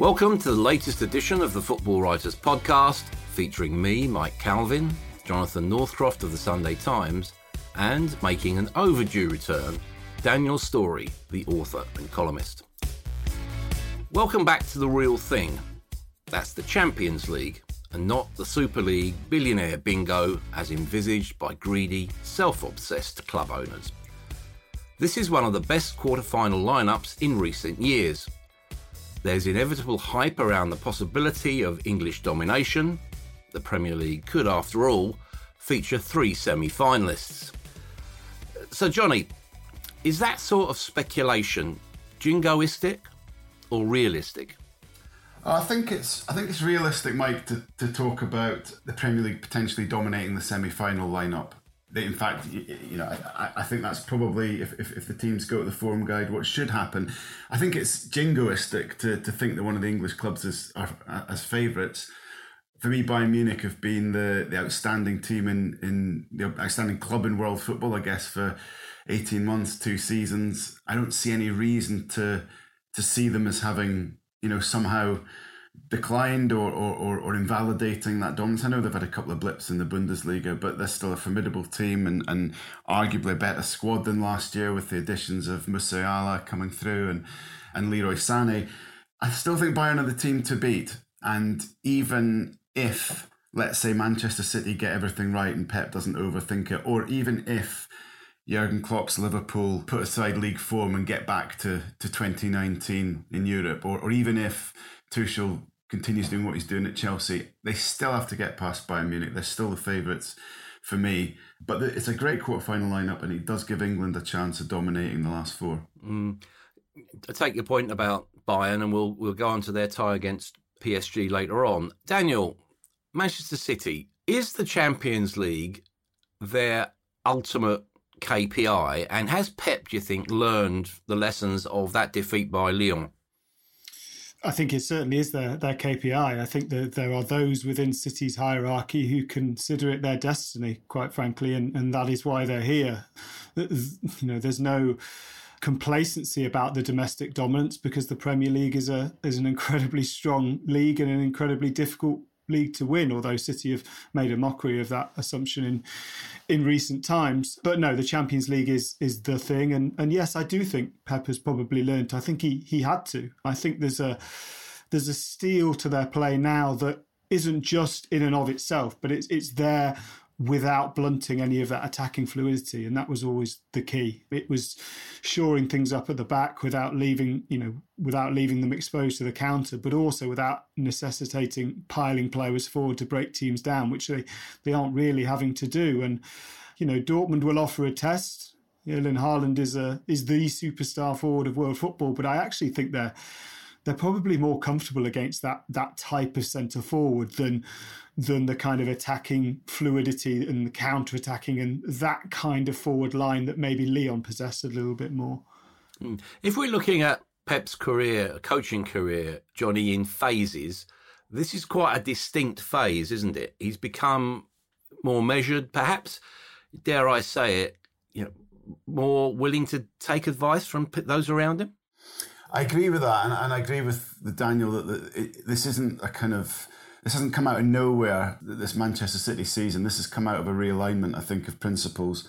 Welcome to the latest edition of the Football Writers Podcast, featuring me, Mike Calvin, Jonathan Northcroft of the Sunday Times, and making an overdue return, Daniel Storey, the author and columnist. Welcome back to the real thing. That's the Champions League, and not the Super League billionaire bingo as envisaged by greedy, self obsessed club owners. This is one of the best quarter-final lineups in recent years there's inevitable hype around the possibility of English domination. The Premier League could, after all, feature three semi finalists. So, Johnny, is that sort of speculation jingoistic or realistic? I think it's I think it's realistic, Mike, to, to talk about the Premier League potentially dominating the semi-final lineup in fact, you know, I, I think that's probably if, if, if, the teams go to the form guide, what should happen. I think it's jingoistic to, to think that one of the English clubs is are, as favourites. For me, Bayern Munich have been the, the outstanding team in, in the outstanding club in world football, I guess, for 18 months, two seasons. I don't see any reason to to see them as having, you know, somehow declined or, or, or, invalidating that dominance. I know they've had a couple of blips in the Bundesliga, but they're still a formidable team and, and arguably a better squad than last year with the additions of Musiala coming through and, and Leroy Sané. I still think Bayern are the team to beat. And even if, let's say, Manchester City get everything right and Pep doesn't overthink it, or even if Jurgen Klopp's Liverpool put aside league form and get back to, to 2019 in Europe, or, or even if Tuchel continues doing what he's doing at Chelsea, they still have to get past Bayern Munich. They're still the favourites for me. But it's a great quarter-final lineup, and it does give England a chance of dominating the last four. Mm. I take your point about Bayern, and we'll we'll go on to their tie against PSG later on. Daniel, Manchester City is the Champions League their ultimate KPI, and has Pep, do you think, learned the lessons of that defeat by Lyon? I think it certainly is their, their KPI. I think that there are those within City's hierarchy who consider it their destiny, quite frankly, and, and that is why they're here. You know, there's no complacency about the domestic dominance because the Premier League is a is an incredibly strong league and an incredibly difficult league to win, although City have made a mockery of that assumption in in recent times. But no, the Champions League is is the thing, and and yes, I do think Pep has probably learned. I think he he had to. I think there's a there's a steel to their play now that isn't just in and of itself, but it's it's there without blunting any of that attacking fluidity. And that was always the key. It was shoring things up at the back without leaving, you know, without leaving them exposed to the counter, but also without necessitating piling players forward to break teams down, which they, they aren't really having to do. And, you know, Dortmund will offer a test. Erling Haaland is a is the superstar forward of world football, but I actually think they're they're probably more comfortable against that that type of centre forward than than the kind of attacking fluidity and the counter attacking and that kind of forward line that maybe Lyon possessed a little bit more. Hmm. If we're looking at Pep's career, coaching career, Johnny, in phases, this is quite a distinct phase, isn't it? He's become more measured, perhaps, dare I say it, you know, more willing to take advice from those around him? I agree with that, and, and I agree with the Daniel that the, it, this isn't a kind of this hasn't come out of nowhere. This Manchester City season, this has come out of a realignment, I think, of principles.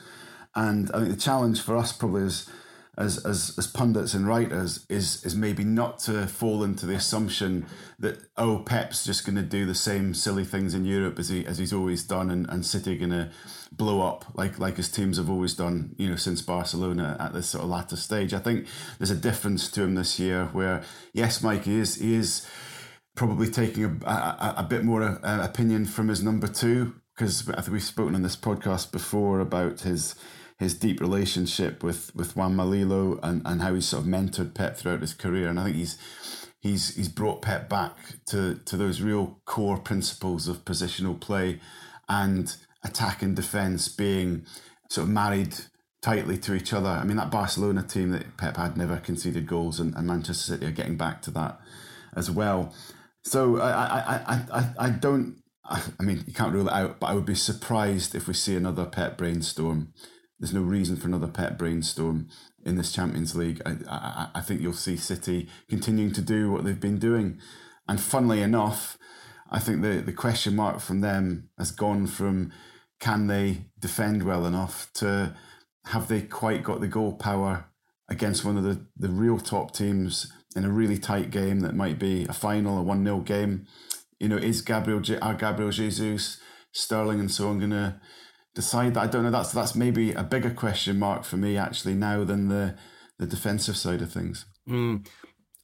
And I think the challenge for us probably is as, as, as pundits and writers is is maybe not to fall into the assumption that oh Pep's just going to do the same silly things in Europe as he as he's always done and, and City going to blow up like like his teams have always done you know since Barcelona at this sort of latter stage. I think there's a difference to him this year where yes Mike he is he is probably taking a, a, a bit more uh, opinion from his number two because I think we've spoken on this podcast before about his his deep relationship with with Juanma Lillo and, and how he's sort of mentored Pep throughout his career. And I think he's he's he's brought Pep back to to those real core principles of positional play and attack and defence being sort of married tightly to each other. I mean that Barcelona team that Pep had never conceded goals and, and Manchester City are getting back to that as well. So I I, I, I, I don't I mean, you can't rule it out, but I would be surprised if we see another Pep brainstorm there's no reason for another Pep brainstorm in this Champions League. I, I, I think you'll see City continuing to do what they've been doing. And funnily enough, I think the, the question mark from them has gone from can they defend well enough to have they quite got the goal power against one of the, the real top teams in a really tight game that might be a final, a 1 0 game? You know, is Gabriel, are Gabriel Jesus, Sterling, and so on going to decide that. I don't know. That's that's maybe a bigger question mark for me actually now than the the defensive side of things. Mm.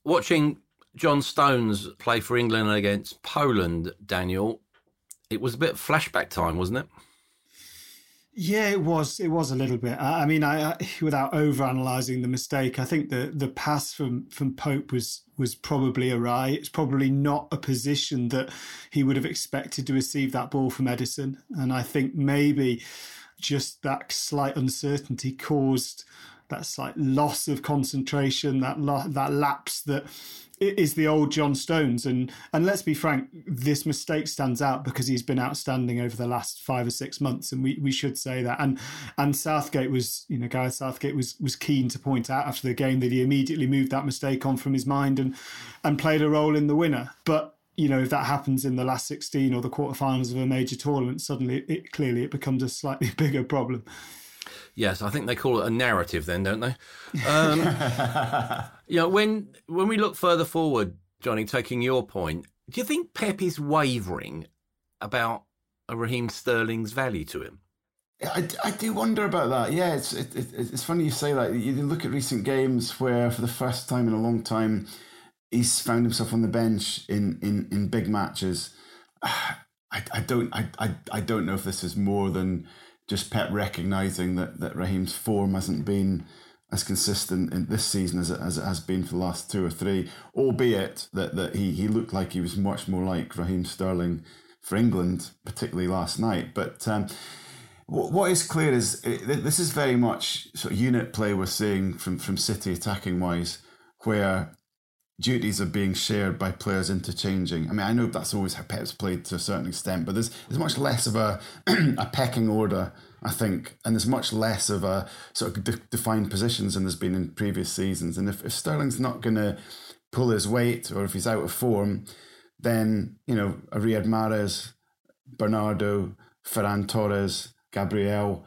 Watching John Stones play for England against Poland, Daniel, it was a bit flashback time, wasn't it? Yeah, it was. It was a little bit. I, I mean, I, I without over analysing the mistake, I think the the pass from from Pope was was probably awry. It's probably not a position that he would have expected to receive that ball from Ederson, and I think maybe just that slight uncertainty caused that like loss of concentration, that lo- that lapse that is the old John Stones. And and let's be frank, this mistake stands out because he's been outstanding over the last five or six months, and we, we should say that. And and Southgate was, you know, Gareth Southgate was was keen to point out after the game that he immediately moved that mistake on from his mind and and played a role in the winner. But you know, if that happens in the last 16 or the quarterfinals of a major tournament, suddenly it clearly it becomes a slightly bigger problem. Yes, I think they call it a narrative then, don't they? Um, you know, when when we look further forward, Johnny, taking your point, do you think Pep is wavering about Raheem Sterling's value to him? I, I do wonder about that. Yeah, it's it, it, it's funny you say that. You look at recent games where, for the first time in a long time, he's found himself on the bench in in, in big matches. I, I don't I, I I don't know if this is more than just Pep recognizing that that Raheem's form hasn't been as consistent in this season as it, as it has been for the last two or three, albeit that, that he, he looked like he was much more like Raheem Sterling for England, particularly last night. But um, what, what is clear is it, this is very much sort of unit play we're seeing from, from City attacking wise, where duties are being shared by players interchanging. I mean, I know that's always how Pep's played to a certain extent, but there's there's much less of a a pecking order, I think, and there's much less of a sort of de- defined positions than there's been in previous seasons. And if, if Sterling's not going to pull his weight, or if he's out of form, then you know a Riyad Mahrez, Bernardo, Ferran Torres, Gabriel,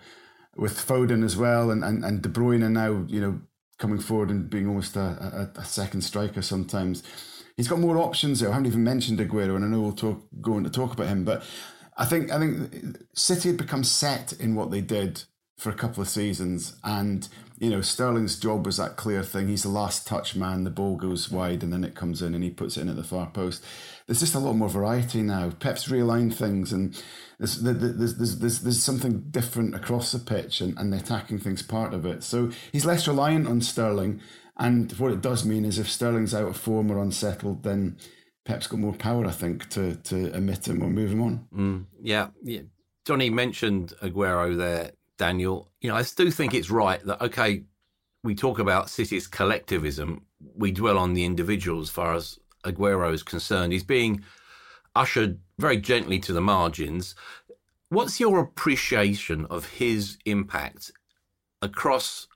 with Foden as well, and, and, and De Bruyne now, you know, coming forward and being almost a, a, a second striker sometimes. He's got more options there. I haven't even mentioned Aguero, and I know we'll talk going to talk about him, but I think I think City had become set in what they did for a couple of seasons, and you know Sterling's job was that clear thing. He's the last touch man. The ball goes wide, and then it comes in, and he puts it in at the far post. There's just a lot more variety now. Pep's realigned things, and there's there's there's there's, there's something different across the pitch, and, and the attacking thing's part of it. So he's less reliant on Sterling, and what it does mean is if Sterling's out of form or unsettled, then Pep's got more power, I think, to to emit him or move him on. Mm, yeah, yeah. Johnny mentioned Aguero there Daniel, you know, I do think it's right that, okay, we talk about City's collectivism, we dwell on the individual as far as Aguero is concerned. He's being ushered very gently to the margins. What's your appreciation of his impact across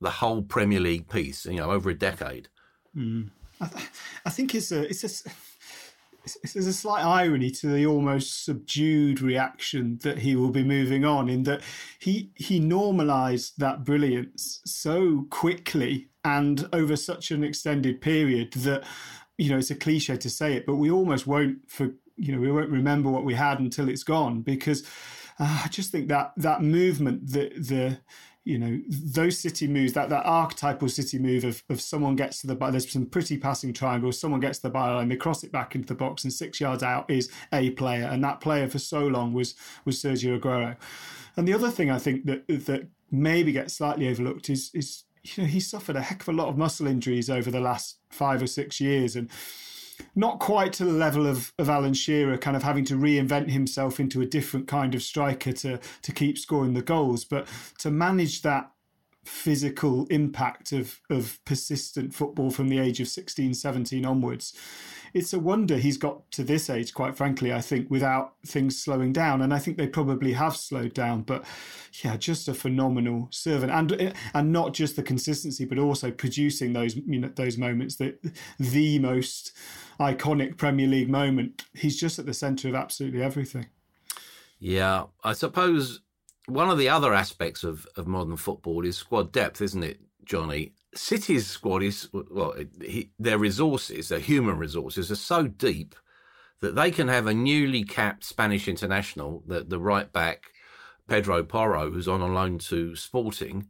the whole Premier League piece, you know, over a decade? Mm. I, th- I, think it's a, it's a, there's a slight irony to the almost subdued reaction that he will be moving on in that he he normalized that brilliance so quickly and over such an extended period that you know it's a cliche to say it but we almost won't for you know we won't remember what we had until it's gone because uh, I just think that that movement the the you know those city moves that that archetypal city move of, of someone gets to the by there's some pretty passing triangles someone gets to the byline they cross it back into the box and six yards out is a player. And that player for so long was was Sergio Aguero. And the other thing I think that that maybe gets slightly overlooked is is you know he suffered a heck of a lot of muscle injuries over the last five or six years. And not quite to the level of, of Alan Shearer kind of having to reinvent himself into a different kind of striker to to keep scoring the goals, but to manage that physical impact of of persistent football from the age of 16 17 onwards it's a wonder he's got to this age, quite frankly, I think, without things slowing down. And I think they probably have slowed down. But yeah, just a phenomenal servant. And and not just the consistency, but also producing those you know those moments that the most iconic Premier League moment. He's just at the centre of absolutely everything. Yeah, I suppose one of the other aspects of, of modern football is squad depth, isn't it, Johnny? City's squad is well, he, their resources, their human resources, are so deep that they can have a newly capped Spanish international, the the right back Pedro Porro, who's on a loan to Sporting,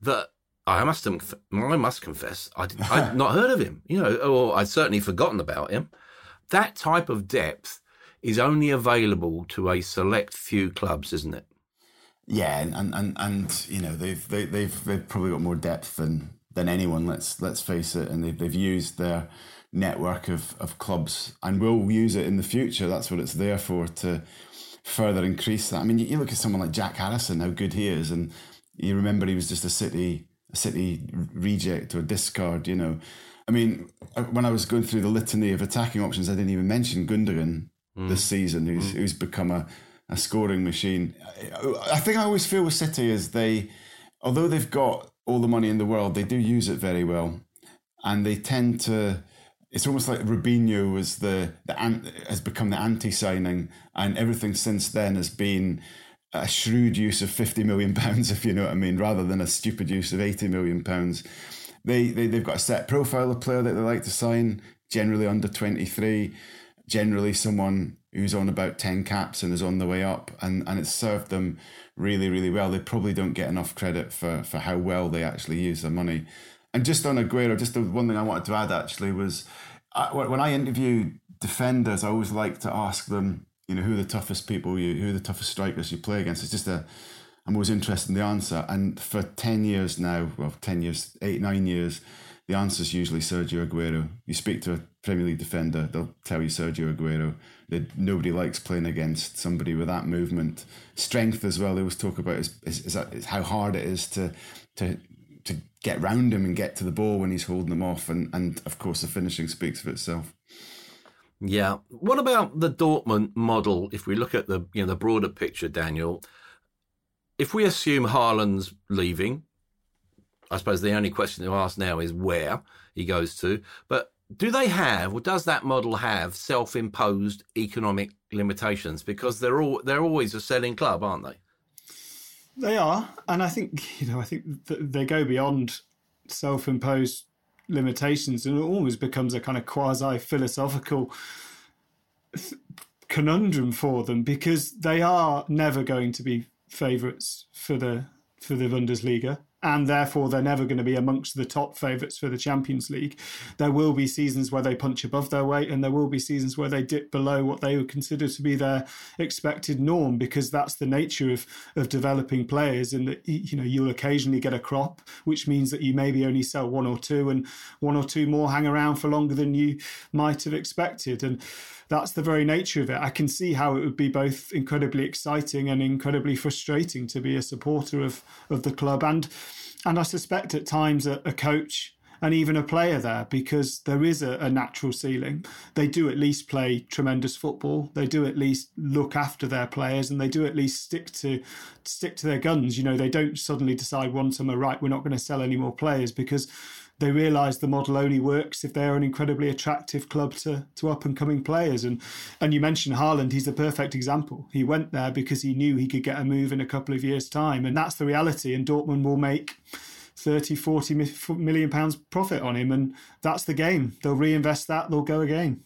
that I must I must confess I I'd not heard of him, you know, or I'd certainly forgotten about him. That type of depth is only available to a select few clubs, isn't it? Yeah, and and and you know they've they, have they they've probably got more depth than than anyone. Let's let's face it, and they've they've used their network of of clubs and will use it in the future. That's what it's there for to further increase that. I mean, you, you look at someone like Jack Harrison, how good he is, and you remember he was just a city a city reject or discard. You know, I mean, uh, when I was going through the litany of attacking options, I didn't even mention Gundogan mm. this season, who's mm. who's become a a scoring machine. I think I always feel with City is they, although they've got all the money in the world, they do use it very well, and they tend to. It's almost like Robinho was the the has become the anti-signing, and everything since then has been a shrewd use of fifty million pounds, if you know what I mean, rather than a stupid use of eighty million pounds. They, they they've got a set profile of player that they like to sign, generally under twenty three, generally someone who's on about 10 caps and is on the way up and, and it's served them really really well. They probably don't get enough credit for, for how well they actually use their money. And just on Aguero just the one thing I wanted to add actually was I, when I interview defenders I always like to ask them you know who are the toughest people you who are the toughest strikers you play against? It's just a I'm always interested in the answer. And for 10 years now well 10 years 8 9 years the answer is usually Sergio Aguero. You speak to a Premier League defender, they'll tell you Sergio Aguero. That nobody likes playing against somebody with that movement, strength as well. They always talk about is, is, is, that, is how hard it is to to to get round him and get to the ball when he's holding them off, and and of course the finishing speaks for itself. Yeah. What about the Dortmund model? If we look at the you know the broader picture, Daniel, if we assume Haaland's leaving, I suppose the only question to ask now is where he goes to. But do they have, or does that model have, self-imposed economic limitations? Because they're all they're always a selling club, aren't they? They are, and I think you know, I think they go beyond self-imposed limitations, and it almost becomes a kind of quasi-philosophical conundrum for them because they are never going to be favourites for the for the Bundesliga and therefore they're never going to be amongst the top favourites for the Champions League. There will be seasons where they punch above their weight, and there will be seasons where they dip below what they would consider to be their expected norm, because that's the nature of of developing players. And that you know you'll occasionally get a crop, which means that you maybe only sell one or two, and one or two more hang around for longer than you might have expected. And that's the very nature of it. I can see how it would be both incredibly exciting and incredibly frustrating to be a supporter of of the club and and I suspect at times a, a coach and even a player there because there is a, a, natural ceiling. They do at least play tremendous football. They do at least look after their players, and they do at least stick to stick to their guns. You know, they don't suddenly decide one summer, right, we're not going to sell any more players because they realise the model only works if they're an incredibly attractive club to, to up and coming players. And and you mentioned Haaland, he's the perfect example. He went there because he knew he could get a move in a couple of years' time. And that's the reality. And Dortmund will make 30, 40 million pounds profit on him. And that's the game. They'll reinvest that, they'll go again.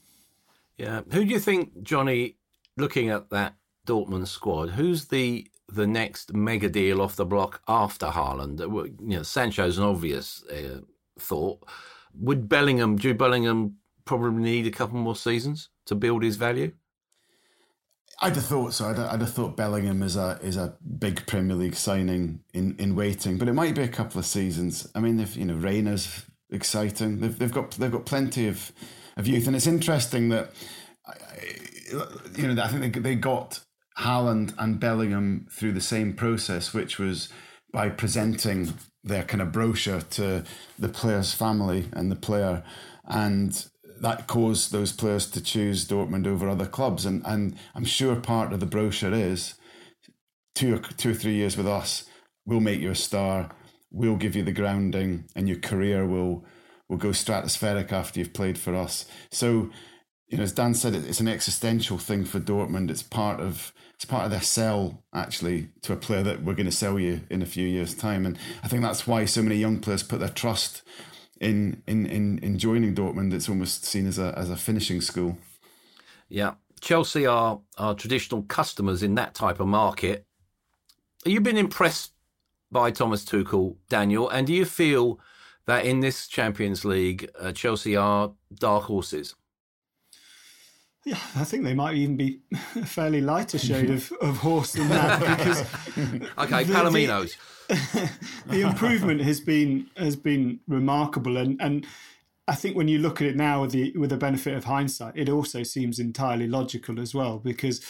Yeah. Who do you think, Johnny, looking at that Dortmund squad, who's the the next mega deal off the block after Haaland? You know, Sancho's an obvious uh, thought. Would Bellingham, Jude Bellingham, probably need a couple more seasons to build his value? I'd have thought so. I'd, I'd, have thought Bellingham is a is a big Premier League signing in, in waiting, but it might be a couple of seasons. I mean, if you know, Reyna's exciting. They've, they've got they've got plenty of, of youth, and it's interesting that you know I think they, they got Haaland and Bellingham through the same process, which was by presenting their kind of brochure to the player's family and the player, and that caused those players to choose Dortmund over other clubs. And and I'm sure part of the brochure is two or two or three years with us, we'll make you a star, we'll give you the grounding, and your career will will go stratospheric after you've played for us. So, you know, as Dan said, it's an existential thing for Dortmund. It's part of it's part of their sell actually to a player that we're going to sell you in a few years' time. And I think that's why so many young players put their trust in in in, in joining Dortmund. It's almost seen as a as a finishing school. Yeah, Chelsea are are traditional customers in that type of market. Have you been impressed by Thomas Tuchel, Daniel? And do you feel that in this Champions League, uh, Chelsea are dark horses? Yeah, I think they might even be a fairly lighter shade of, of horse than that because okay, the, Palominos. The, the improvement has been has been remarkable, and and I think when you look at it now with the with the benefit of hindsight, it also seems entirely logical as well because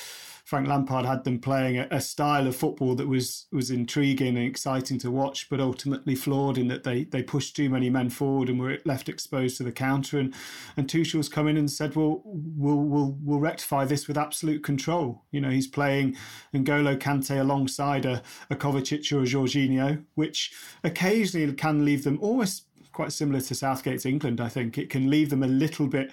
Frank Lampard had them playing a, a, style of football that was was intriguing and exciting to watch, but ultimately flawed in that they they pushed too many men forward and were left exposed to the counter. And and Tuchel's come in and said, well, we'll we'll we'll rectify this with absolute control. You know, he's playing N'Golo Kante alongside a, a Kovacic or a Jorginho, which occasionally can leave them almost quite similar to Southgate's England. I think it can leave them a little bit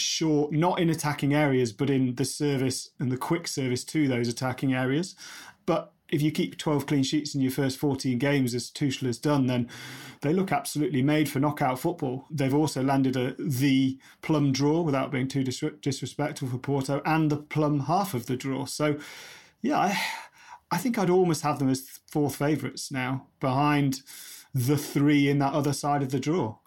short, not in attacking areas, but in the service and the quick service to those attacking areas. But if you keep 12 clean sheets in your first 14 games, as Tuchel has done, then they look absolutely made for knockout football. They've also landed a, the plum draw without being too dis- disrespectful for Porto and the plum half of the draw. So, yeah, I, I think I'd almost have them as fourth favourites now behind the three in that other side of the draw.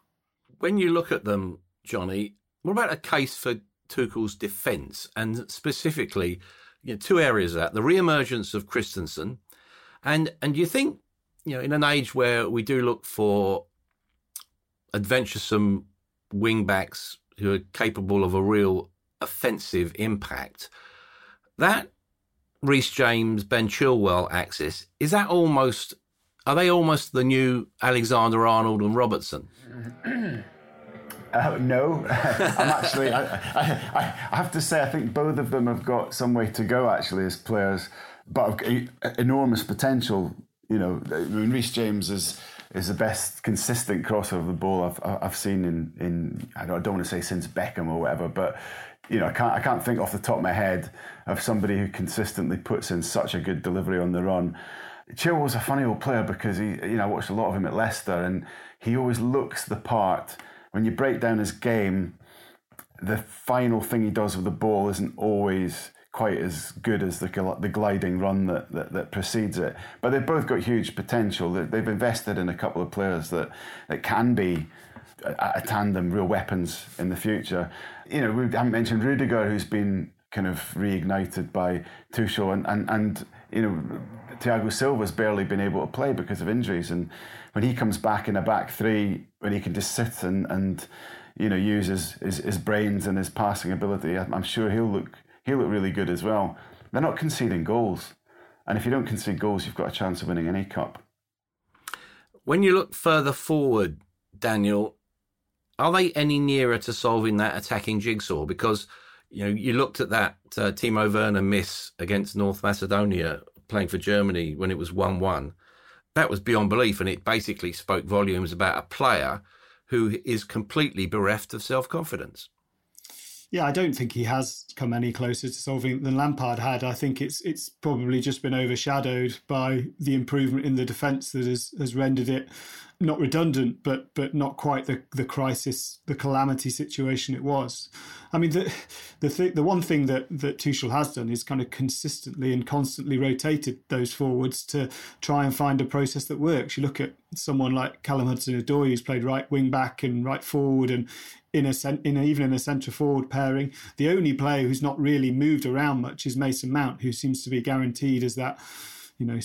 When you look at them, Johnny, what about a case for Tuchel's defence and specifically, you know, two areas of that: the re-emergence of Christensen, and and you think, you know, in an age where we do look for adventuresome wing backs who are capable of a real offensive impact, that Reece James, Ben Chilwell axis is that almost are they almost the new Alexander Arnold and Robertson? Uh, no, I'm actually. I, I, I, have to say, I think both of them have got some way to go actually as players, but enormous potential. You know, I mean, Reece James is is the best consistent crosser of the ball I've I've seen in in I don't, I don't want to say since Beckham or whatever, but you know, I can't I can't think off the top of my head of somebody who consistently puts in such a good delivery on the run. Chilwell was a funny old player because he, you know, I watched a lot of him at Leicester, and he always looks the part when you break down his game, the final thing he does with the ball isn't always quite as good as the the gliding run that, that, that precedes it. But they've both got huge potential. They've invested in a couple of players that, that can be a, a tandem, real weapons in the future. You know, we haven't mentioned Rudiger, who's been kind of reignited by Tuchel, and, and, and you know, Thiago Silva's barely been able to play because of injuries, and when he comes back in a back three, when he can just sit and, and you know use his, his, his brains and his passing ability, I'm sure he'll look he'll look really good as well. They're not conceding goals, and if you don't concede goals, you've got a chance of winning any cup. When you look further forward, Daniel, are they any nearer to solving that attacking jigsaw? Because you know you looked at that uh, Timo Werner miss against North Macedonia playing for Germany when it was one-one that was beyond belief, and it basically spoke volumes about a player who is completely bereft of self confidence. Yeah, I don't think he has come any closer to solving than Lampard had. I think it's it's probably just been overshadowed by the improvement in the defence that has, has rendered it not redundant, but but not quite the, the crisis, the calamity situation it was. I mean, the the th- the one thing that that Tuchel has done is kind of consistently and constantly rotated those forwards to try and find a process that works. You look at someone like Callum Hudson-Odoi, who's played right wing back and right forward, and in a, in a, even in a centre forward pairing. The only player who's not really moved around much is Mason Mount, who seems to be guaranteed as that you know,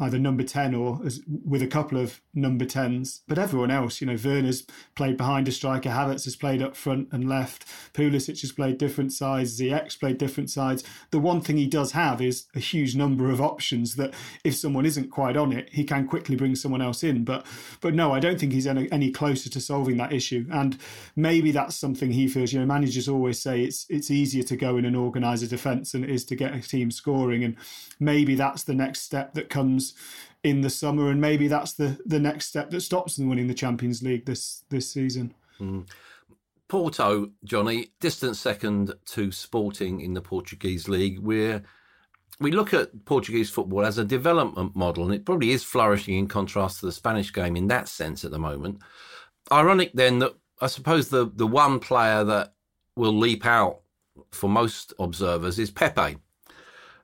either number 10 or as, with a couple of number 10s. But everyone else, you know, Werner's played behind a striker, Havertz has played up front and left, Pulisic has played different sides, Ziyech played different sides. The one thing he does have is a huge number of options that if someone isn't quite on it, he can quickly bring someone else in. But but no, I don't think he's any, any closer to solving that issue. And maybe that's something he feels, you know, managers always say it's it's easier to go in and organise a defence than it is to get a team scoring. And maybe that's the next step step that comes in the summer, and maybe that's the the next step that stops them winning the Champions League this this season. Mm. Porto, Johnny, distant second to Sporting in the Portuguese league. We're we look at Portuguese football as a development model, and it probably is flourishing in contrast to the Spanish game in that sense at the moment. Ironic then that I suppose the, the one player that will leap out for most observers is Pepe,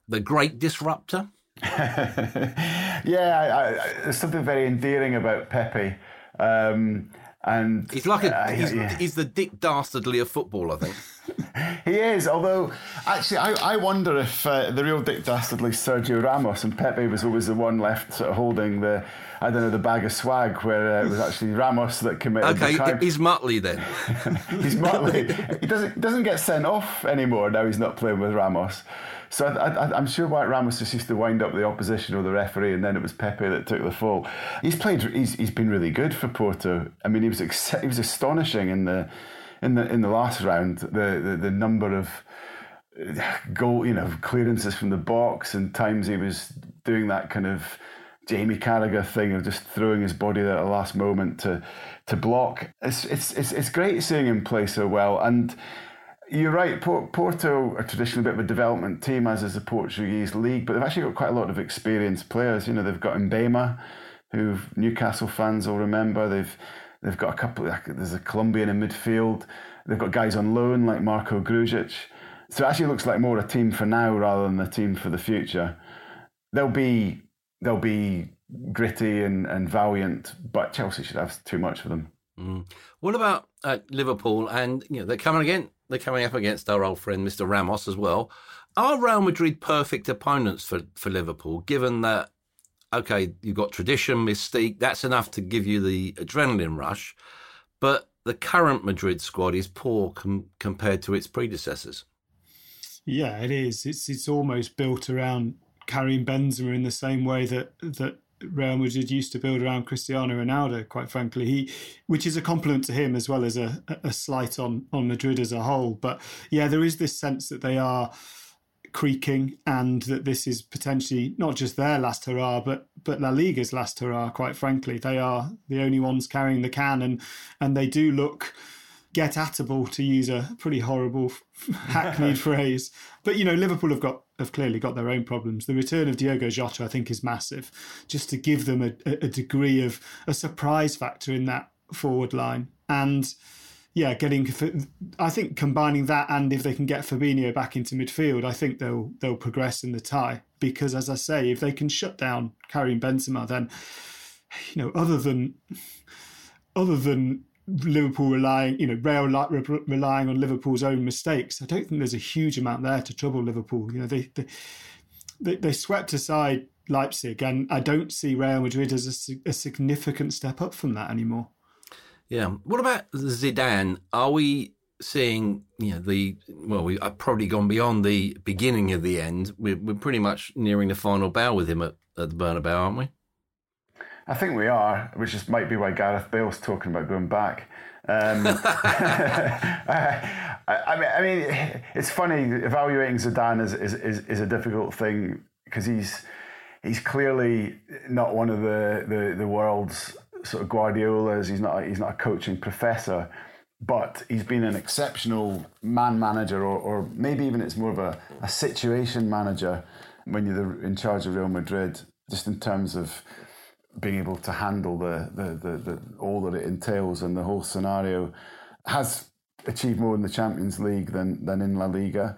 the great disruptor. yeah, I, I, there's something very endearing about Pepe. Um, and he's like a, uh, he's, yeah. he's, the Dick Dastardly of football, I think. he is, although actually, I, I wonder if uh, the real Dick Dastardly Sergio Ramos and Pepe was always the one left sort of holding the, I don't know, the bag of swag, where uh, it was actually Ramos that committed okay, the crime. he's Muttley then. he's Muttley. he doesn't doesn't get sent off anymore now. He's not playing with Ramos. So I, am sure White Ramos just used to wind up the opposition or the referee, and then it was Pepe that took the fall. He's played. He's, he's been really good for Porto. I mean, he was he was astonishing in the in the in the last round. The the, the number of uh, goal, you know, clearances from the box, and times he was doing that kind of Jamie Carragher thing of just throwing his body there at the last moment to to block. It's it's it's, it's great seeing him play so well and you're right. Porto are traditionally a bit of a development team, as is the Portuguese league, but they've actually got quite a lot of experienced players. You know, they've got Mbemba, who Newcastle fans will remember. They've they've got a couple. There's a Colombian in midfield. They've got guys on loan like Marko Grujic. So it actually looks like more a team for now rather than a team for the future. They'll be they'll be gritty and, and valiant, but Chelsea should have too much for them. Mm. What about uh, Liverpool? And you know they're coming again they're coming up against our old friend Mr. Ramos as well. Are Real Madrid perfect opponents for, for Liverpool, given that, okay, you've got tradition, mystique, that's enough to give you the adrenaline rush, but the current Madrid squad is poor com- compared to its predecessors? Yeah, it is. It's it's almost built around Karim Benzema in the same way that that Real Madrid used to build around Cristiano Ronaldo, quite frankly. He, which is a compliment to him as well as a, a slight on on Madrid as a whole. But yeah, there is this sense that they are creaking and that this is potentially not just their last hurrah, but but La Liga's last hurrah. Quite frankly, they are the only ones carrying the can, and and they do look get atable to use a pretty horrible hackneyed phrase. But you know, Liverpool have got have clearly got their own problems. The return of Diogo Jota, I think, is massive, just to give them a, a degree of a surprise factor in that forward line. And yeah, getting I think combining that and if they can get Fabinho back into midfield, I think they'll they'll progress in the tie. Because as I say, if they can shut down Karim Benzema, then you know, other than other than Liverpool relying, you know, Real relying on Liverpool's own mistakes. I don't think there's a huge amount there to trouble Liverpool. You know, they they, they, swept aside Leipzig, and I don't see Real Madrid as a, a significant step up from that anymore. Yeah. What about Zidane? Are we seeing, you know, the well, we have probably gone beyond the beginning of the end. We're, we're pretty much nearing the final bow with him at, at the Bernabeu, aren't we? I think we are, which is, might be why Gareth Bale's talking about going back. Um, I, I, mean, I mean, it's funny evaluating Zidane is is, is, is a difficult thing because he's he's clearly not one of the, the, the world's sort of Guardiola's. He's not he's not a coaching professor, but he's been an exceptional man manager, or, or maybe even it's more of a, a situation manager when you're in charge of Real Madrid, just in terms of being able to handle the, the, the, the all that it entails and the whole scenario. Has achieved more in the Champions League than than in La Liga,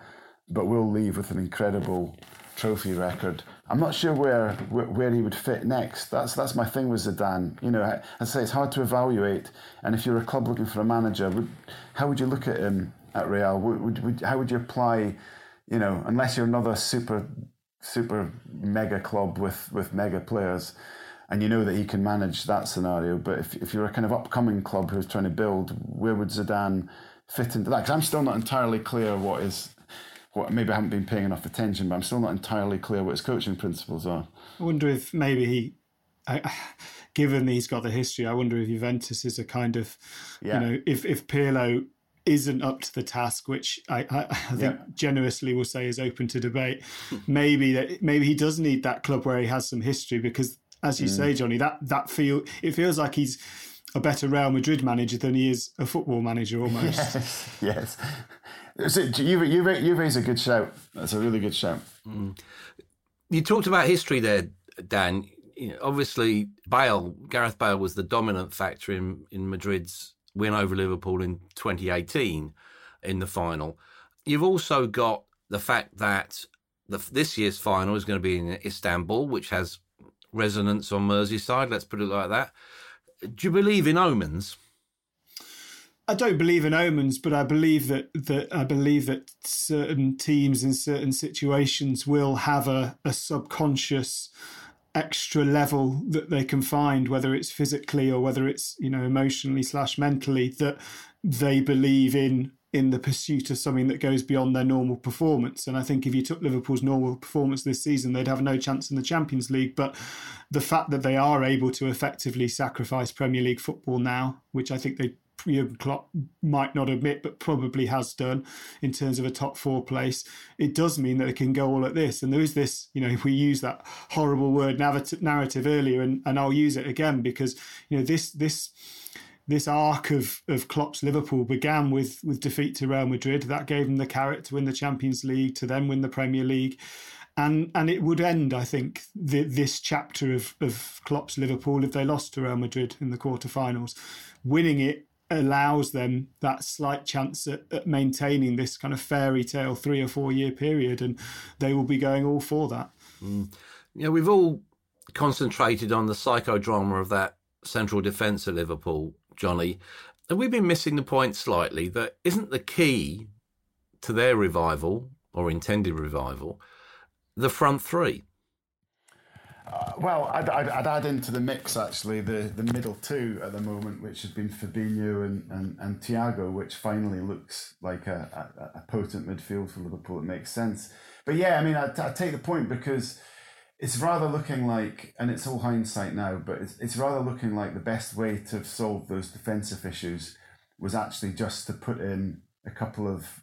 but will leave with an incredible trophy record. I'm not sure where, where, where he would fit next. That's that's my thing with Zidane. You know, I, I say it's hard to evaluate. And if you're a club looking for a manager, would, how would you look at him at Real? Would, would, would, how would you apply? You know, unless you're another super super mega club with with mega players, and you know that he can manage that scenario. But if if you're a kind of upcoming club who's trying to build, where would Zidane fit into that? Because I'm still not entirely clear what is what maybe I haven't been paying enough attention, but I'm still not entirely clear what his coaching principles are. I wonder if maybe he, I, given he's got the history, I wonder if Juventus is a kind of, yeah. you know, if if Pirlo isn't up to the task, which I, I, I think yeah. generously will say is open to debate. maybe that maybe he does need that club where he has some history because, as you mm. say, Johnny, that that feel it feels like he's a better Real Madrid manager than he is a football manager almost. Yes, yes. So you, you, you raise a good shout. That's a really good shout. Mm. You talked about history there, Dan. You know, obviously, Bale, Gareth Bale was the dominant factor in, in Madrid's win over Liverpool in 2018 in the final. You've also got the fact that the, this year's final is going to be in Istanbul, which has resonance on Merseyside. Let's put it like that. Do you believe in omens? I don't believe in omens, but I believe that that I believe that certain teams in certain situations will have a, a subconscious extra level that they can find, whether it's physically or whether it's you know emotionally slash mentally, that they believe in in the pursuit of something that goes beyond their normal performance. And I think if you took Liverpool's normal performance this season, they'd have no chance in the Champions League. But the fact that they are able to effectively sacrifice Premier League football now, which I think they Jurgen Klopp might not admit, but probably has done in terms of a top four place, it does mean that it can go all at this. And there is this, you know, if we use that horrible word narrative earlier, and, and I'll use it again because, you know, this this this arc of of Klopp's Liverpool began with with defeat to Real Madrid. That gave them the carrot to win the Champions League, to then win the Premier League. And and it would end, I think, the, this chapter of, of Klopp's Liverpool if they lost to Real Madrid in the quarterfinals. Winning it allows them that slight chance at, at, maintaining this kind of fairy tale three or four year period, and they will be going all for that. Mm. Yeah, we've all concentrated on the psychodrama of that central defence at Liverpool, Johnny, and we've been missing the point slightly that isn't the key to their revival or intended revival the front three. Uh, well, I'd, I'd, I'd, add into the mix actually the, the middle two at the moment, which has been Fabinho and, and, and Thiago, which finally looks like a, a, a potent midfield for Liverpool. It makes sense. But yeah, I mean, I, I take the point because it's rather looking like, and it's all hindsight now, but it's, it's rather looking like the best way to solve those defensive issues was actually just to put in a couple of,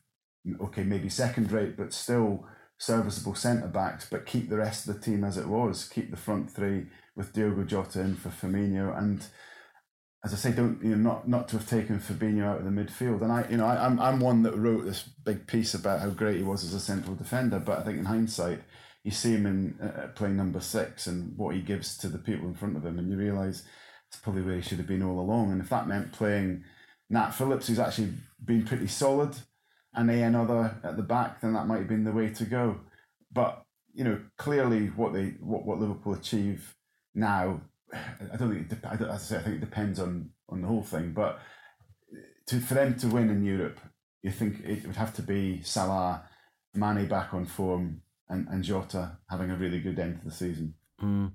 okay, maybe second rate, but still serviceable centre backs, but keep the rest of the team as it was. Keep the front three with Diogo Jota in for Firmino, and as I say, don't you know not not to have taken Fabinho out of the midfield. And I, you know, I, am I'm one that wrote this big piece about how great he was as a central defender, but I think in hindsight, you see him in uh, playing number six and what he gives to the people in front of him, and you realise it's probably where he should have been all along. And if that meant playing Nat Phillips, who's actually been pretty solid and a another at the back, then that might have been the way to go. But you know, clearly, what they what, what Liverpool achieve now, I don't think. It, I, don't, as I say, I think it depends on on the whole thing. But to for them to win in Europe, you think it would have to be Salah, Mane back on form, and and Jota having a really good end to the season. Mm.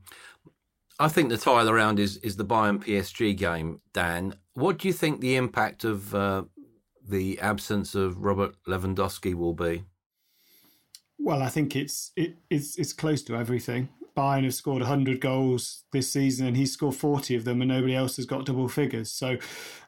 I think the tile around is is the Bayern PSG game. Dan, what do you think the impact of uh, the absence of Robert Lewandowski will be? Well, I think it's it, it's it's close to everything. Bayern have scored 100 goals this season and he's scored 40 of them and nobody else has got double figures. So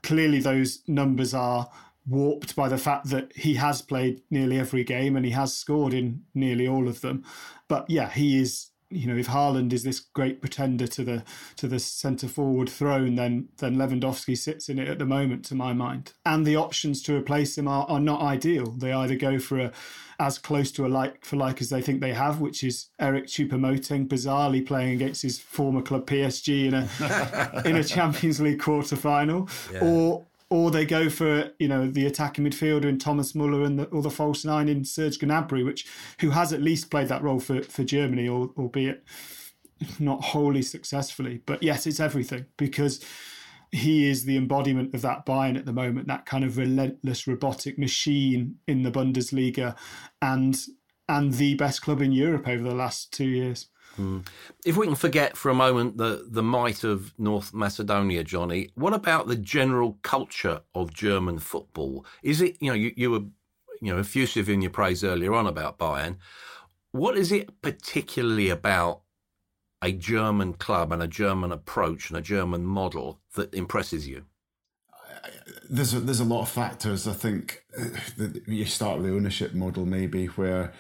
clearly those numbers are warped by the fact that he has played nearly every game and he has scored in nearly all of them. But yeah, he is you know, if Haaland is this great pretender to the to the centre forward throne, then then Lewandowski sits in it at the moment, to my mind. And the options to replace him are, are not ideal. They either go for a as close to a like for like as they think they have, which is Eric Choupo-Moting bizarrely playing against his former club PSG in a in a Champions League quarter final, yeah. or or they go for you know the attacking midfielder in Thomas Muller and the, or the false nine in Serge Gnabry, which who has at least played that role for for Germany, albeit not wholly successfully. But yes, it's everything because he is the embodiment of that Bayern at the moment, that kind of relentless robotic machine in the Bundesliga, and and the best club in Europe over the last two years. If we can forget for a moment the, the might of North Macedonia, Johnny, what about the general culture of German football? Is it, you know, you, you were, you know, effusive in your praise earlier on about Bayern. What is it particularly about a German club and a German approach and a German model that impresses you? There's a, there's a lot of factors. I think uh, you start with the ownership model, maybe where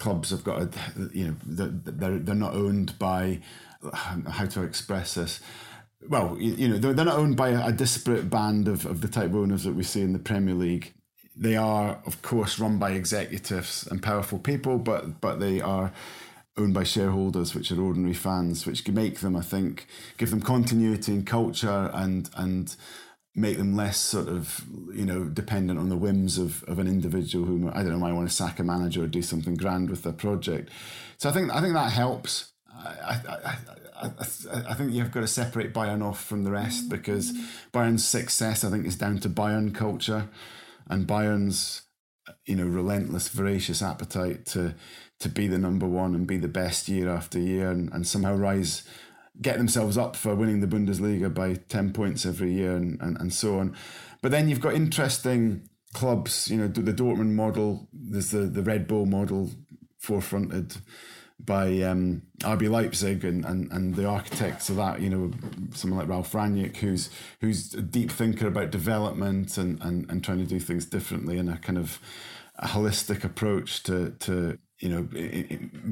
clubs have got a, you know they're they're not owned by how to express this. Well you, know they're, not owned by a, disparate band of, of the type of owners that we see in the Premier League. They are of course run by executives and powerful people but but they are owned by shareholders which are ordinary fans which can make them I think give them continuity and culture and and make them less sort of you know dependent on the whims of, of an individual who I don't know might want to sack a manager or do something grand with their project. So I think I think that helps. I, I, I, I, think you've got to separate Bayern off from the rest because Bayern's success I think is down to Bayern culture and Bayern's you know relentless voracious appetite to to be the number one and be the best year after year and, and somehow rise get themselves up for winning the Bundesliga by 10 points every year and, and, and so on. But then you've got interesting clubs, you know, the Dortmund model, there's the, the Red Bull model forefronted by um, RB Leipzig and, and, and the architects of that, you know, someone like Ralf Rangnick, who's who's a deep thinker about development and, and, and trying to do things differently in a kind of a holistic approach to to you know,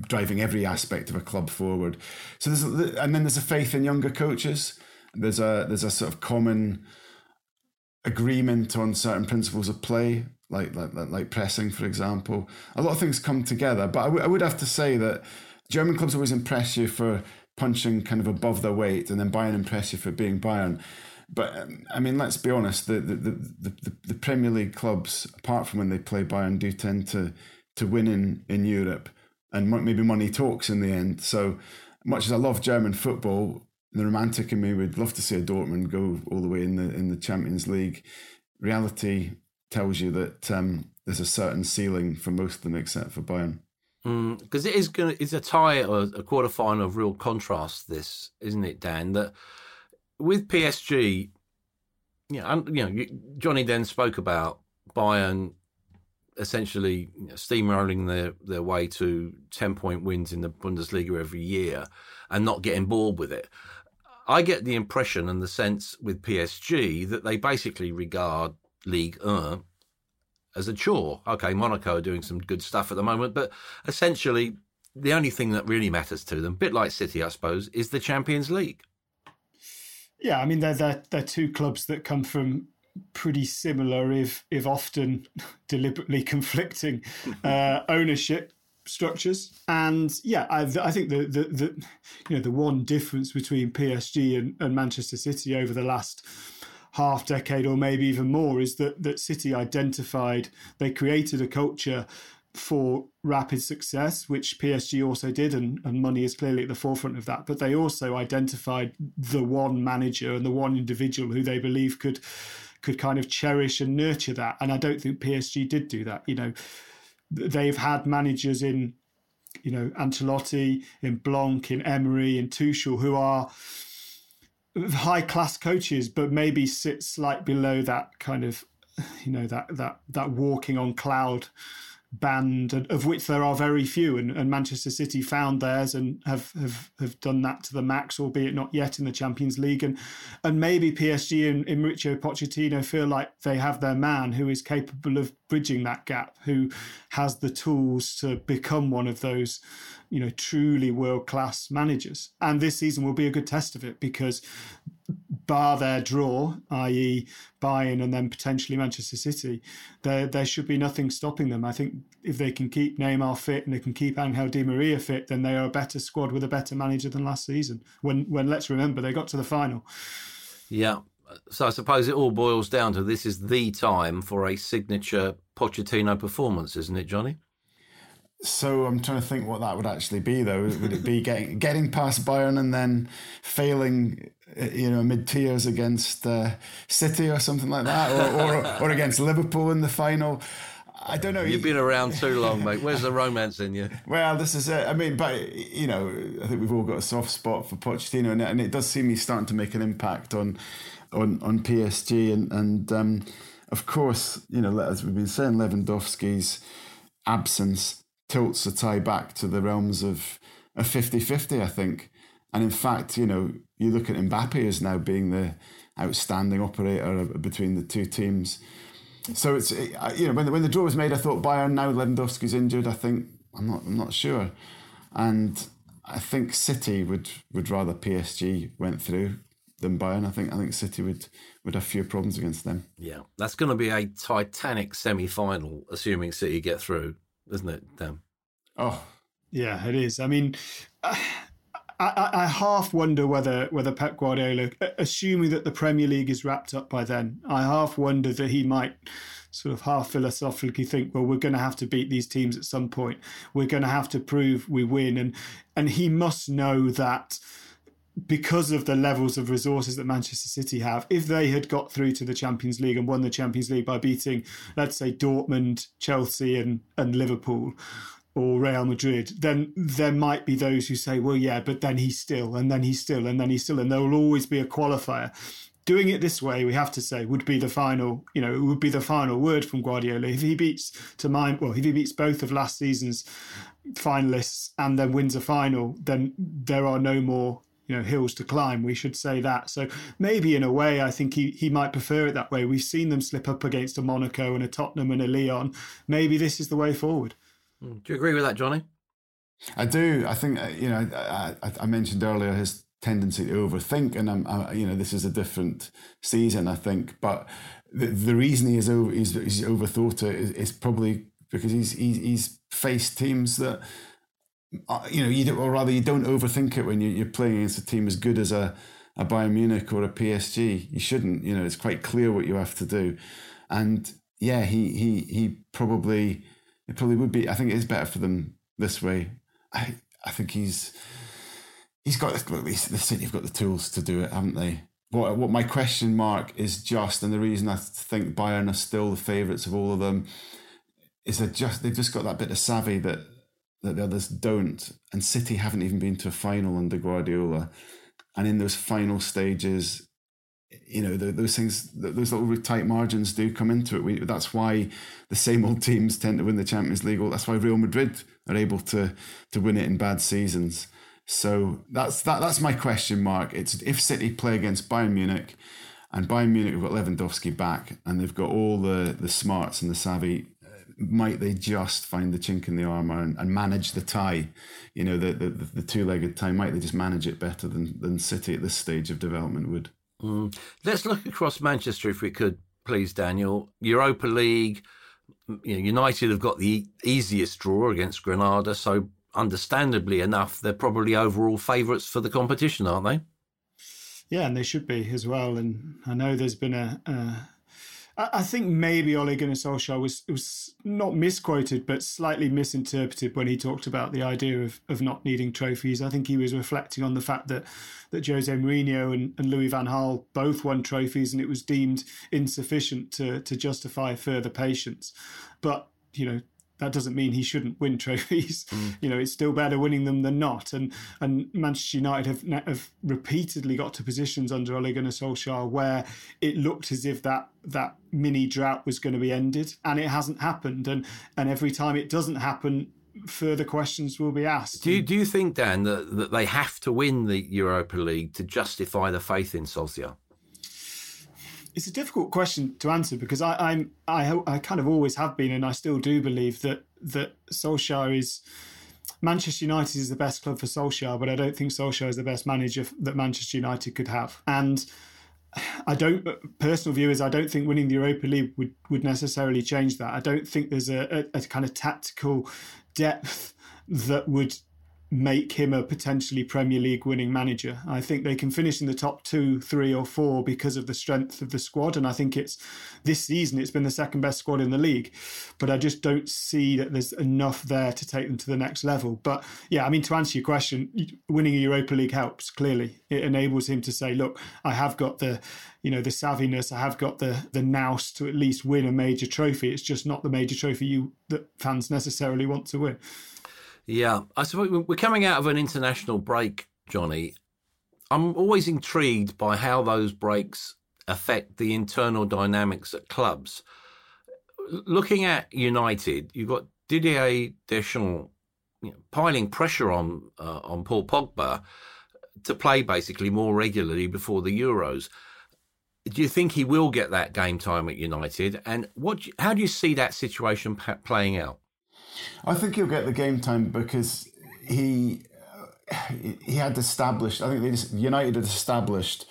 driving every aspect of a club forward. So there's, and then there's a faith in younger coaches. There's a there's a sort of common agreement on certain principles of play, like like like pressing, for example. A lot of things come together, but I, w- I would have to say that German clubs always impress you for punching kind of above their weight, and then Bayern impress you for being Bayern. But um, I mean, let's be honest. The the, the the the Premier League clubs, apart from when they play Bayern, do tend to to win in, in Europe, and maybe money talks in the end. So much as I love German football, the romantic in me would love to see a Dortmund go all the way in the in the Champions League. Reality tells you that um, there's a certain ceiling for most of them, except for Bayern. Because mm, it is going, it's a tie or a quarter final of real contrast. This isn't it, Dan? That with PSG, you know, you know, Johnny then spoke about Bayern essentially you know, steamrolling their, their way to 10 point wins in the Bundesliga every year and not getting bored with it. I get the impression and the sense with PSG that they basically regard League 1 as a chore. Okay, Monaco are doing some good stuff at the moment, but essentially the only thing that really matters to them, bit like City, I suppose, is the Champions League. Yeah, I mean they're they're, they're two clubs that come from pretty similar, if if often deliberately conflicting uh, ownership structures. And yeah, I, I think the, the, the you know the one difference between PSG and, and Manchester City over the last half decade or maybe even more is that that City identified they created a culture for rapid success, which PSG also did, and, and money is clearly at the forefront of that. But they also identified the one manager and the one individual who they believe could could kind of cherish and nurture that. And I don't think PSG did do that. You know, they've had managers in, you know, Ancelotti, in Blanc, in Emery, in Tuchel, who are high class coaches, but maybe sit slight below that kind of, you know, that that that walking on cloud banned, of which there are very few, and, and, Manchester City found theirs and have, have have done that to the max, albeit not yet in the Champions League, and and maybe PSG and, and Mauricio Pochettino feel like they have their man who is capable of bridging that gap, who has the tools to become one of those, you know, truly world class managers, and this season will be a good test of it because bar their draw, i.e., Bayern and then potentially Manchester City, there there should be nothing stopping them. I think if they can keep Neymar fit and they can keep Angel Di Maria fit, then they are a better squad with a better manager than last season. When when let's remember they got to the final. Yeah. So I suppose it all boils down to this is the time for a signature Pochettino performance, isn't it, Johnny? So I'm trying to think what that would actually be, though. Would it be getting getting past Bayern and then failing, you know, mid tiers against uh, City or something like that, or, or, or against Liverpool in the final? I don't know. You've been around too long, mate. Where's the romance in you? Well, this is it. I mean, but you know, I think we've all got a soft spot for Pochettino, and it, and it does seem he's starting to make an impact on on on PSG, and and um, of course, you know, as we've been saying, Lewandowski's absence tilts the tie back to the realms of a 50-50, I think. And in fact, you know, you look at Mbappe as now being the outstanding operator between the two teams. So it's you know when the, when the draw was made, I thought Bayern. Now Lewandowski's injured. I think I'm not I'm not sure, and I think City would would rather PSG went through than Bayern. I think I think City would would have fewer problems against them. Yeah, that's going to be a titanic semi final, assuming City get through isn't it, Dan? Oh, yeah, it is. I mean, I, I, I, half wonder whether whether Pep Guardiola, uh, assuming that the Premier League is wrapped up by then, I half wonder that he might sort of half philosophically think, well, we're going to have to beat these teams at some point. We're going to have to prove we win, and and he must know that because of the levels of resources that Manchester City have, if they had got through to the Champions League and won the Champions League by beating, let's say, Dortmund, Chelsea, and, and Liverpool or Real Madrid, then there might be those who say, well, yeah, but then he's still, and then he's still, and then he's still, and there will always be a qualifier. Doing it this way, we have to say, would be the final, you know, it would be the final word from Guardiola. If he beats Dortmund, well, if he beats both of last season's finalists and then wins a final, then there are no more you know hills to climb we should say that so maybe in a way i think he, he might prefer it that way we've seen them slip up against a monaco and a tottenham and a Lyon maybe this is the way forward. Do you agree with that johnny i do i think uh, you know i, I, mentioned earlier his tendency to overthink and i'm I, you know this is a different season i think but the, the reason he is over he's, he's overthought it is, is probably because he's, he's he's faced teams that uh, you know, you don't, or rather, you don't overthink it when you, are playing against a team as good as a, a Bayern Munich or a PSG. You shouldn't. You know, it's quite clear what you have to do. And yeah, he he he probably it probably would be. I think it is better for them this way. I I think he's he's got least the City have got the tools to do it, haven't they? What what my question mark is just, and the reason I think Bayern are still the favourites of all of them is that just they've just got that bit of savvy that that the others don't. And City haven't even been to a final under Guardiola. And in those final stages, you know, the, those things, those little tight margins do come into it. We, that's why the same old teams tend to win the Champions League. That's why Real Madrid are able to to win it in bad seasons. So that's that. That's my question mark. It's if City play against Bayern Munich, and Bayern Munich have got Lewandowski back, and they've got all the the smarts and the savvy uh, might they just find the chink in the armor and, and manage the tie? You know, the, the, the two legged tie, might they just manage it better than, than City at this stage of development would? Mm. Let's look across Manchester if we could, please, Daniel. Europa League, you know, United have got the easiest draw against Granada, so understandably enough, they're probably overall favourites for the competition, aren't they? Yeah, and they should be as well. And I know there's been a, a I think maybe Ole Gunnar Solskjaer was was not misquoted, but slightly misinterpreted when he talked about the idea of, of not needing trophies. I think he was reflecting on the fact that that Jose Mourinho and, and Louis Van Gaal both won trophies, and it was deemed insufficient to to justify further patience. But you know, that doesn't mean he shouldn't win trophies. Mm. You know, it's still better winning them than not. And and Manchester United have, have repeatedly got to positions under Ole Gunnar Solskjaer where it looked as if that that mini drought was going to be ended, and it hasn't happened. And and every time it doesn't happen, further questions will be asked. Do you, do you think, Dan, that, that they have to win the Europa League to justify the faith in Solskjaer? It's a difficult question to answer because I, I'm I, I kind of always have been, and I still do believe that that Solskjaer is Manchester United is the best club for Solskjaer, but I don't think Solskjaer is the best manager that Manchester United could have. And I don't personal view is I don't think winning the Europa League would, would necessarily change that. I don't think there's a, a, a kind of tactical depth that would make him a potentially Premier League winning manager. I think they can finish in the top two, three, or four because of the strength of the squad. And I think it's this season it's been the second best squad in the league. But I just don't see that there's enough there to take them to the next level. But yeah, I mean to answer your question, winning a Europa League helps clearly. It enables him to say, look, I have got the you know the savviness, I have got the the nous to at least win a major trophy. It's just not the major trophy you that fans necessarily want to win. Yeah, I suppose we're coming out of an international break, Johnny. I'm always intrigued by how those breaks affect the internal dynamics at clubs. Looking at United, you've got Didier Deschamps you know, piling pressure on uh, on Paul Pogba to play basically more regularly before the Euros. Do you think he will get that game time at United? And what? How do you see that situation playing out? I think he'll get the game time because he he had established. I think they just, United had established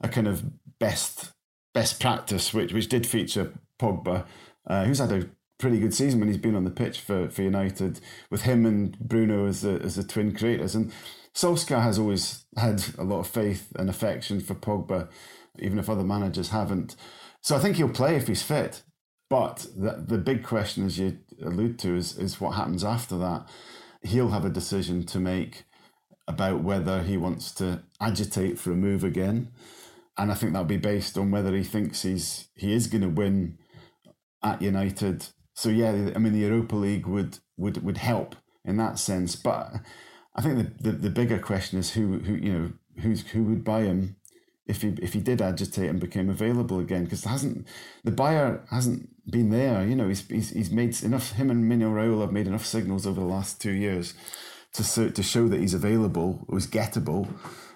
a kind of best best practice, which which did feature Pogba, uh, who's had a pretty good season when he's been on the pitch for, for United, with him and Bruno as the as the twin creators. And Solskjaer has always had a lot of faith and affection for Pogba, even if other managers haven't. So I think he'll play if he's fit. But the, the big question, as you allude to, is, is what happens after that. He'll have a decision to make about whether he wants to agitate for a move again. And I think that'll be based on whether he thinks he's he is going to win at United. So yeah, I mean the Europa League would would would help in that sense. But I think the, the, the bigger question is who who you know who's who would buy him if he if he did agitate and became available again because hasn't the buyer hasn't been there you know he's, he's he's made enough him and Mino Raiola have made enough signals over the last two years to to show that he's available he's gettable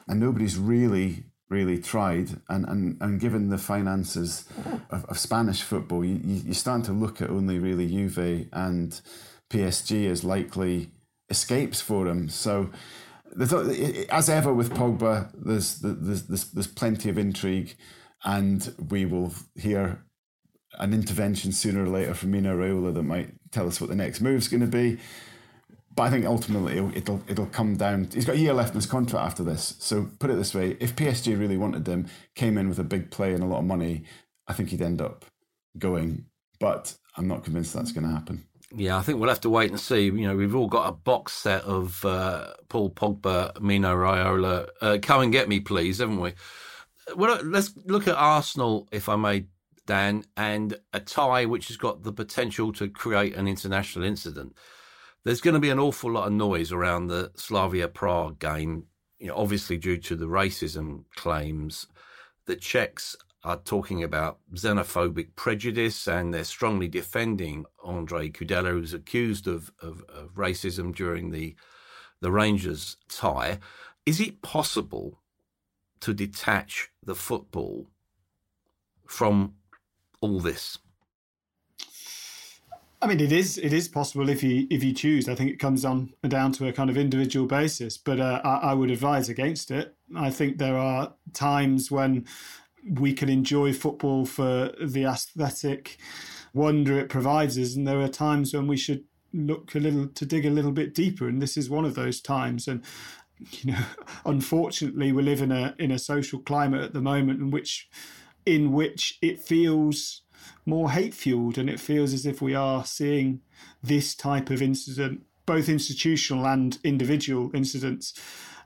and nobody's really really tried and and, and given the finances of, of Spanish football you, you, starting to look at only really Juve and PSG as likely escapes for him. So as ever with Pogba, there's, there's, there's, there's plenty of intrigue, and we will hear an intervention sooner or later from Mino Raiola that might tell us what the next move's going to be. But I think ultimately it'll, it'll, it'll come down. He's got a year left in his contract after this. So put it this way: if PSG really wanted him, came in with a big play and a lot of money, I think he'd end up going. But I'm not convinced that's going to happen. Yeah, I think we'll have to wait and see. You know, we've all got a box set of uh, Paul Pogba, Mino Raiola. Uh, come and get me, please, haven't we? Well, let's look at Arsenal, if I may, Dan, and a tie which has got the potential to create an international incident. There's going to be an awful lot of noise around the Slavia Prague game, you know, obviously due to the racism claims. The Czechs are talking about xenophobic prejudice and they're strongly defending Andre Kudela, who's accused of, of, of, racism during the, the Rangers tie. Is it possible to detach the football from all this? I mean, it is it is possible if you if you choose. I think it comes on down to a kind of individual basis, but uh, I, I would advise against it. I think there are times when we can enjoy football for the aesthetic wonder it provides us, and there are times when we should look a little to dig a little bit deeper, and this is one of those times. And you know, unfortunately, we live in a in a social climate at the moment in which in which it feels more hate fueled, and it feels as if we are seeing this type of incident, both institutional and individual incidents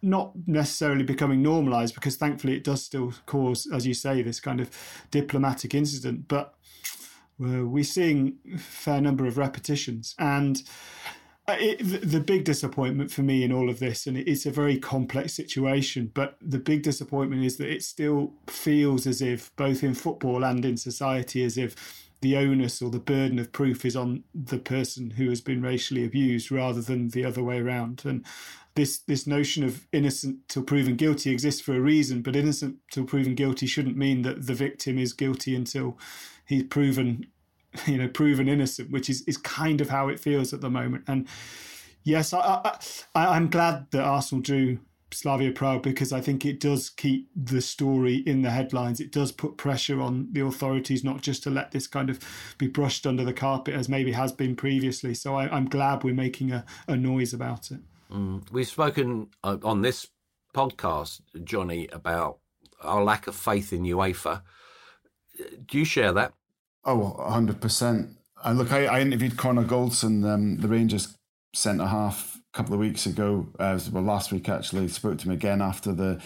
not necessarily becoming normalized because thankfully it does still cause, as you say, this kind of diplomatic incident. But uh, we're seeing a fair number of repetitions. And Uh, it, the big disappointment for me in all of this, and it's a very complex situation, but the big disappointment is that it still feels as if, both in football and in society, as if the onus or the burden of proof is on the person who has been racially abused rather than the other way around. And this this notion of innocent till proven guilty exists for a reason, but innocent till proven guilty shouldn't mean that the victim is guilty until he's proven you know proven innocent, which is is kind of how it feels at the moment. And yes, I, I I'm glad that Arsenal drew Slavia Prague because I think it does keep the story in the headlines. It does put pressure on the authorities not just to let this kind of be brushed under the carpet as maybe has been previously. So I, am glad we're making a, a noise about it. Mm. We've spoken uh, on this podcast, Johnny, about our lack of faith in UEFA. Do you share that? Oh, 100%. And look, I, I interviewed Connor Goldson, um, the Rangers centre half, a couple of weeks ago. Uh, well, last week actually. Spoke to him again after the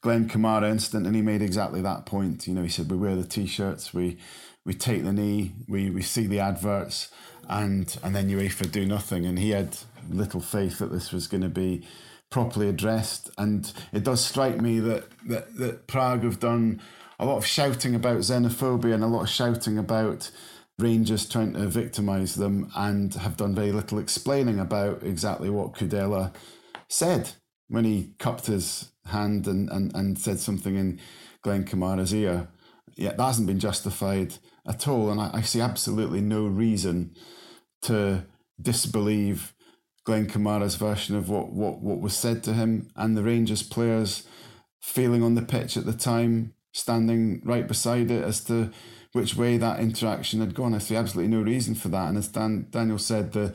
Glenn Kamara incident, and he made exactly that point. You know, he said, We wear the t shirts, we we take the knee, we, we see the adverts, and and then UEFA do nothing. And he had little faith that this was going to be properly addressed. And it does strike me that that, that Prague have done a lot of shouting about xenophobia and a lot of shouting about Rangers trying to victimise them and have done very little explaining about exactly what Kudela said when he cupped his hand and, and, and said something in Glenn Kamara's ear. Yeah, that hasn't been justified at all. And I, I see absolutely no reason to disbelieve Glenn Kamara's version of what, what, what was said to him and the Rangers players feeling on the pitch at the time standing right beside it as to which way that interaction had gone. I see absolutely no reason for that. And as Dan, Daniel said, the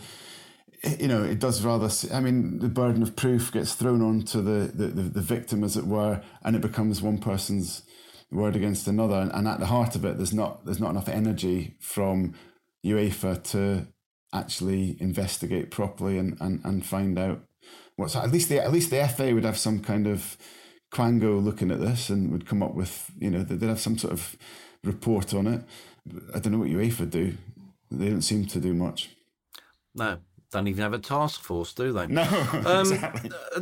you know it does rather. I mean, the burden of proof gets thrown onto the the, the, the victim, as it were, and it becomes one person's word against another. And, and at the heart of it, there's not there's not enough energy from UEFA to actually investigate properly and, and, and find out what's at least the at least the FA would have some kind of Quango looking at this and would come up with, you know, they'd have some sort of report on it. I don't know what UEFA do. They don't seem to do much. No, don't even have a task force, do they? No, um, exactly. Uh,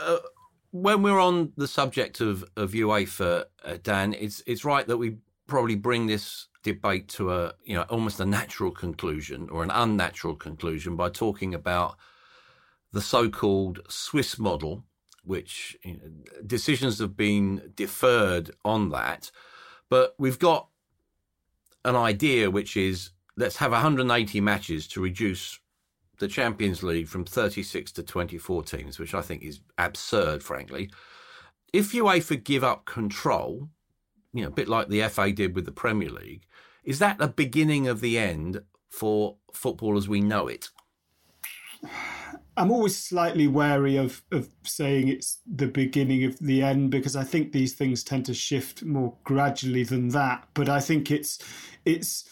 uh, when we're on the subject of, of UEFA, uh, Dan, it's it's right that we probably bring this debate to a you know almost a natural conclusion or an unnatural conclusion by talking about the so-called Swiss model which you know, decisions have been deferred on that. But we've got an idea, which is let's have 180 matches to reduce the Champions League from 36 to 24 teams, which I think is absurd, frankly. If UEFA give up control, you know, a bit like the FA did with the Premier League, is that the beginning of the end for football as we know it? I'm always slightly wary of of saying it's the beginning of the end because I think these things tend to shift more gradually than that. But I think it's it's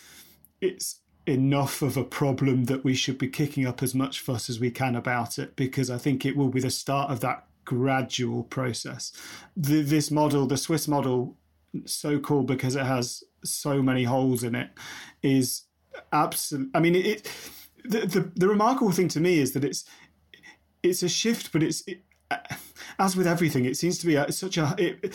it's enough of a problem that we should be kicking up as much fuss as we can about it because I think it will be the start of that gradual process. The, this model, the Swiss model, so called because it has so many holes in it, is absolute. I mean, it. the, the the remarkable thing to me is that it's it's a shift, but it's it, uh, as with everything, it seems to be uh, a, such a. It,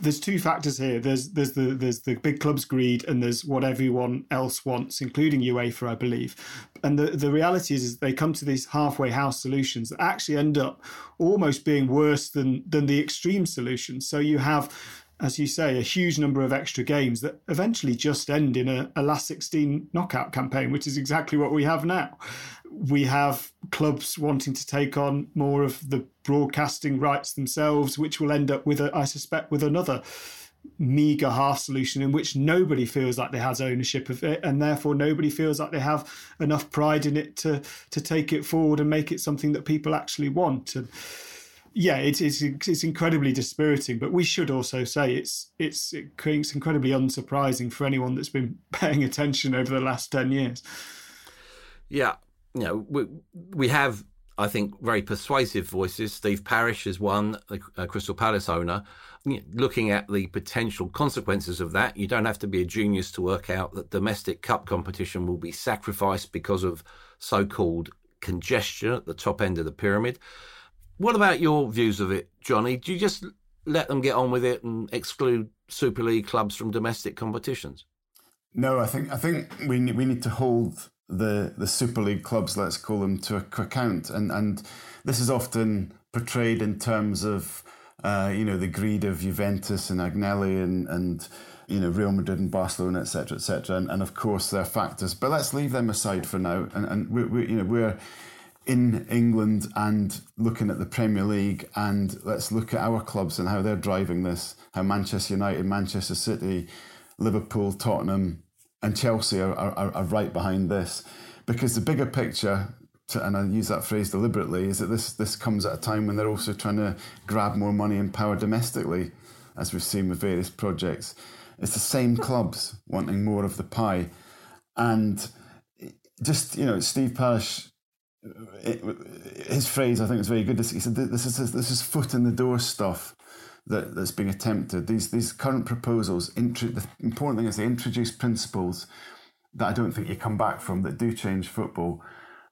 there's two factors here. There's there's the there's the big club's greed, and there's what everyone else wants, including UEFA, I believe. And the the reality is, is they come to these halfway house solutions that actually end up almost being worse than than the extreme solutions. So you have as you say, a huge number of extra games that eventually just end in a, a, last 16 knockout campaign, which is exactly what we have now. We have clubs wanting to take on more of the broadcasting rights themselves, which will end up with, a, I suspect, with another meager half solution in which nobody feels like they has ownership of it and therefore nobody feels like they have enough pride in it to to take it forward and make it something that people actually want. And yeah it is it's it's incredibly dispiriting but we should also say it's it's it's incredibly unsurprising for anyone that's been paying attention over the last 10 years yeah you know, we, we have I think, very persuasive voices. Steve Parish is one, the Crystal Palace owner, looking at the potential consequences of that. You don't have to be a genius to work out that domestic cup competition will be sacrificed because of so called congestion at the top end of the pyramid. What about your views of it, Johnny? Do you just let them get on with it and exclude Super League clubs from domestic competitions? No, I think I think we need, we need to hold the the Super League clubs, let's call them, to account, and and this is often portrayed in terms of uh, you know the greed of Juventus and Agnelli and and you know Real Madrid and Barcelona, etc., etc., and, and of course there are factors, but let's leave them aside for now, and and we, we you know we're in England and looking at the Premier League, and let's look at our clubs and how they're driving this. How Manchester United, Manchester City, Liverpool, Tottenham, and Chelsea are, are, are right behind this. Because the bigger picture, to, and I use that phrase deliberately, is that this this comes at a time when they're also trying to grab more money and power domestically, as we've seen with various projects. It's the same clubs wanting more of the pie, and just you know, Steve Parish it, his phrase I think was very good. He said, "This is this is foot in the door stuff that, that's being attempted. These these current proposals. the important thing is they introduce principles that I don't think you come back from that do change football.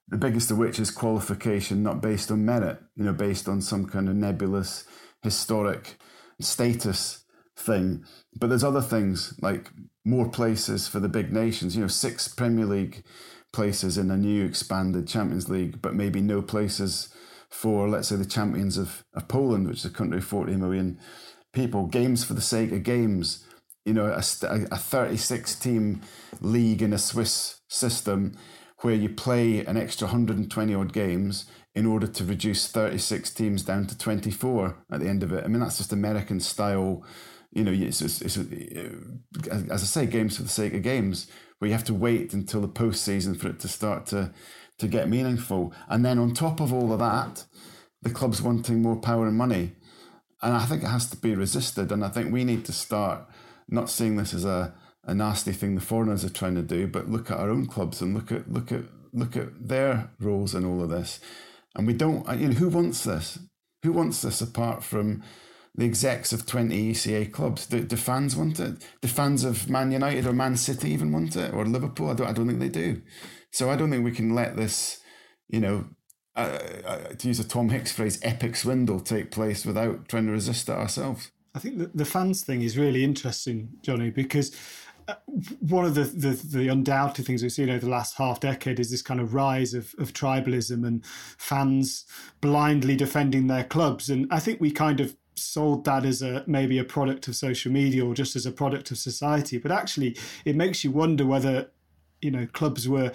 The biggest of which is qualification, not based on merit. You know, based on some kind of nebulous historic status thing. But there's other things like more places for the big nations. You know, six Premier League places in a new expanded Champions League, but maybe no places for, let's say, the champions of, of Poland, which is a country of 40 million people. Games for the sake of games. You know, a, a 36 team league in a Swiss system where you play an extra 120 odd games in order to reduce 36 teams down to 24 at the end of it. I mean, that's just American style. You know, it's, it's, it's uh, as I say, games for the sake of games where you have to wait until the postseason for it to start to to get meaningful. And then on top of all of that, the club's wanting more power and money. And I think it has to be resisted. And I think we need to start not seeing this as a, a nasty thing the foreigners are trying to do, but look at our own clubs and look at look at look at their roles in all of this. And we don't you know, who wants this? Who wants this apart from the execs of 20 ECA clubs. Do, do, fans want it? The fans of Man United or Man City even want it? Or Liverpool? I don't, I don't think they do. So I don't think we can let this, you know, uh, uh, to use a Tom Hicks phrase, epic swindle take place without trying to resist it ourselves. I think the, the fans thing is really interesting, Johnny, because uh, one of the, the, the undoubted things we've seen over the last half decade is this kind of rise of, of tribalism and fans blindly defending their clubs. And I think we kind of sold that as a maybe a product of social media or just as a product of society. But actually it makes you wonder whether you know clubs were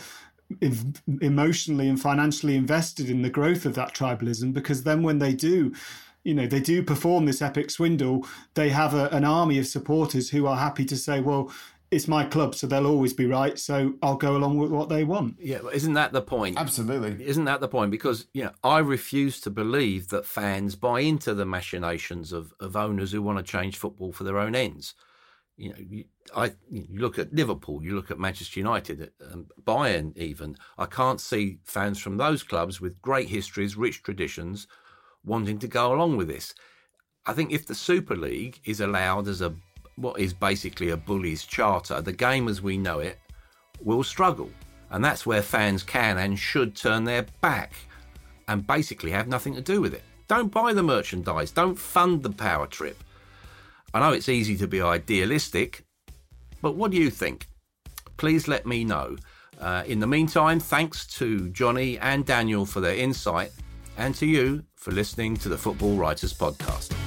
emotionally and financially invested in the growth of that tribalism because then when they do you know they do perform this epic swindle they have a, an army of supporters who are happy to say well it's my club, so they'll always be right. So I'll go along with what they want. Yeah, isn't that the point? Absolutely. Isn't that the point? Because you know, I refuse to believe that fans buy into the machinations of, of owners who want to change football for their own ends. You know, you, I you look at Liverpool, you look at Manchester United, um, Bayern. Even I can't see fans from those clubs with great histories, rich traditions, wanting to go along with this. I think if the Super League is allowed as a what is basically a bully's charter, the game as we know it will struggle. And that's where fans can and should turn their back and basically have nothing to do with it. Don't buy the merchandise, don't fund the power trip. I know it's easy to be idealistic, but what do you think? Please let me know. Uh, in the meantime, thanks to Johnny and Daniel for their insight, and to you for listening to the Football Writers Podcast.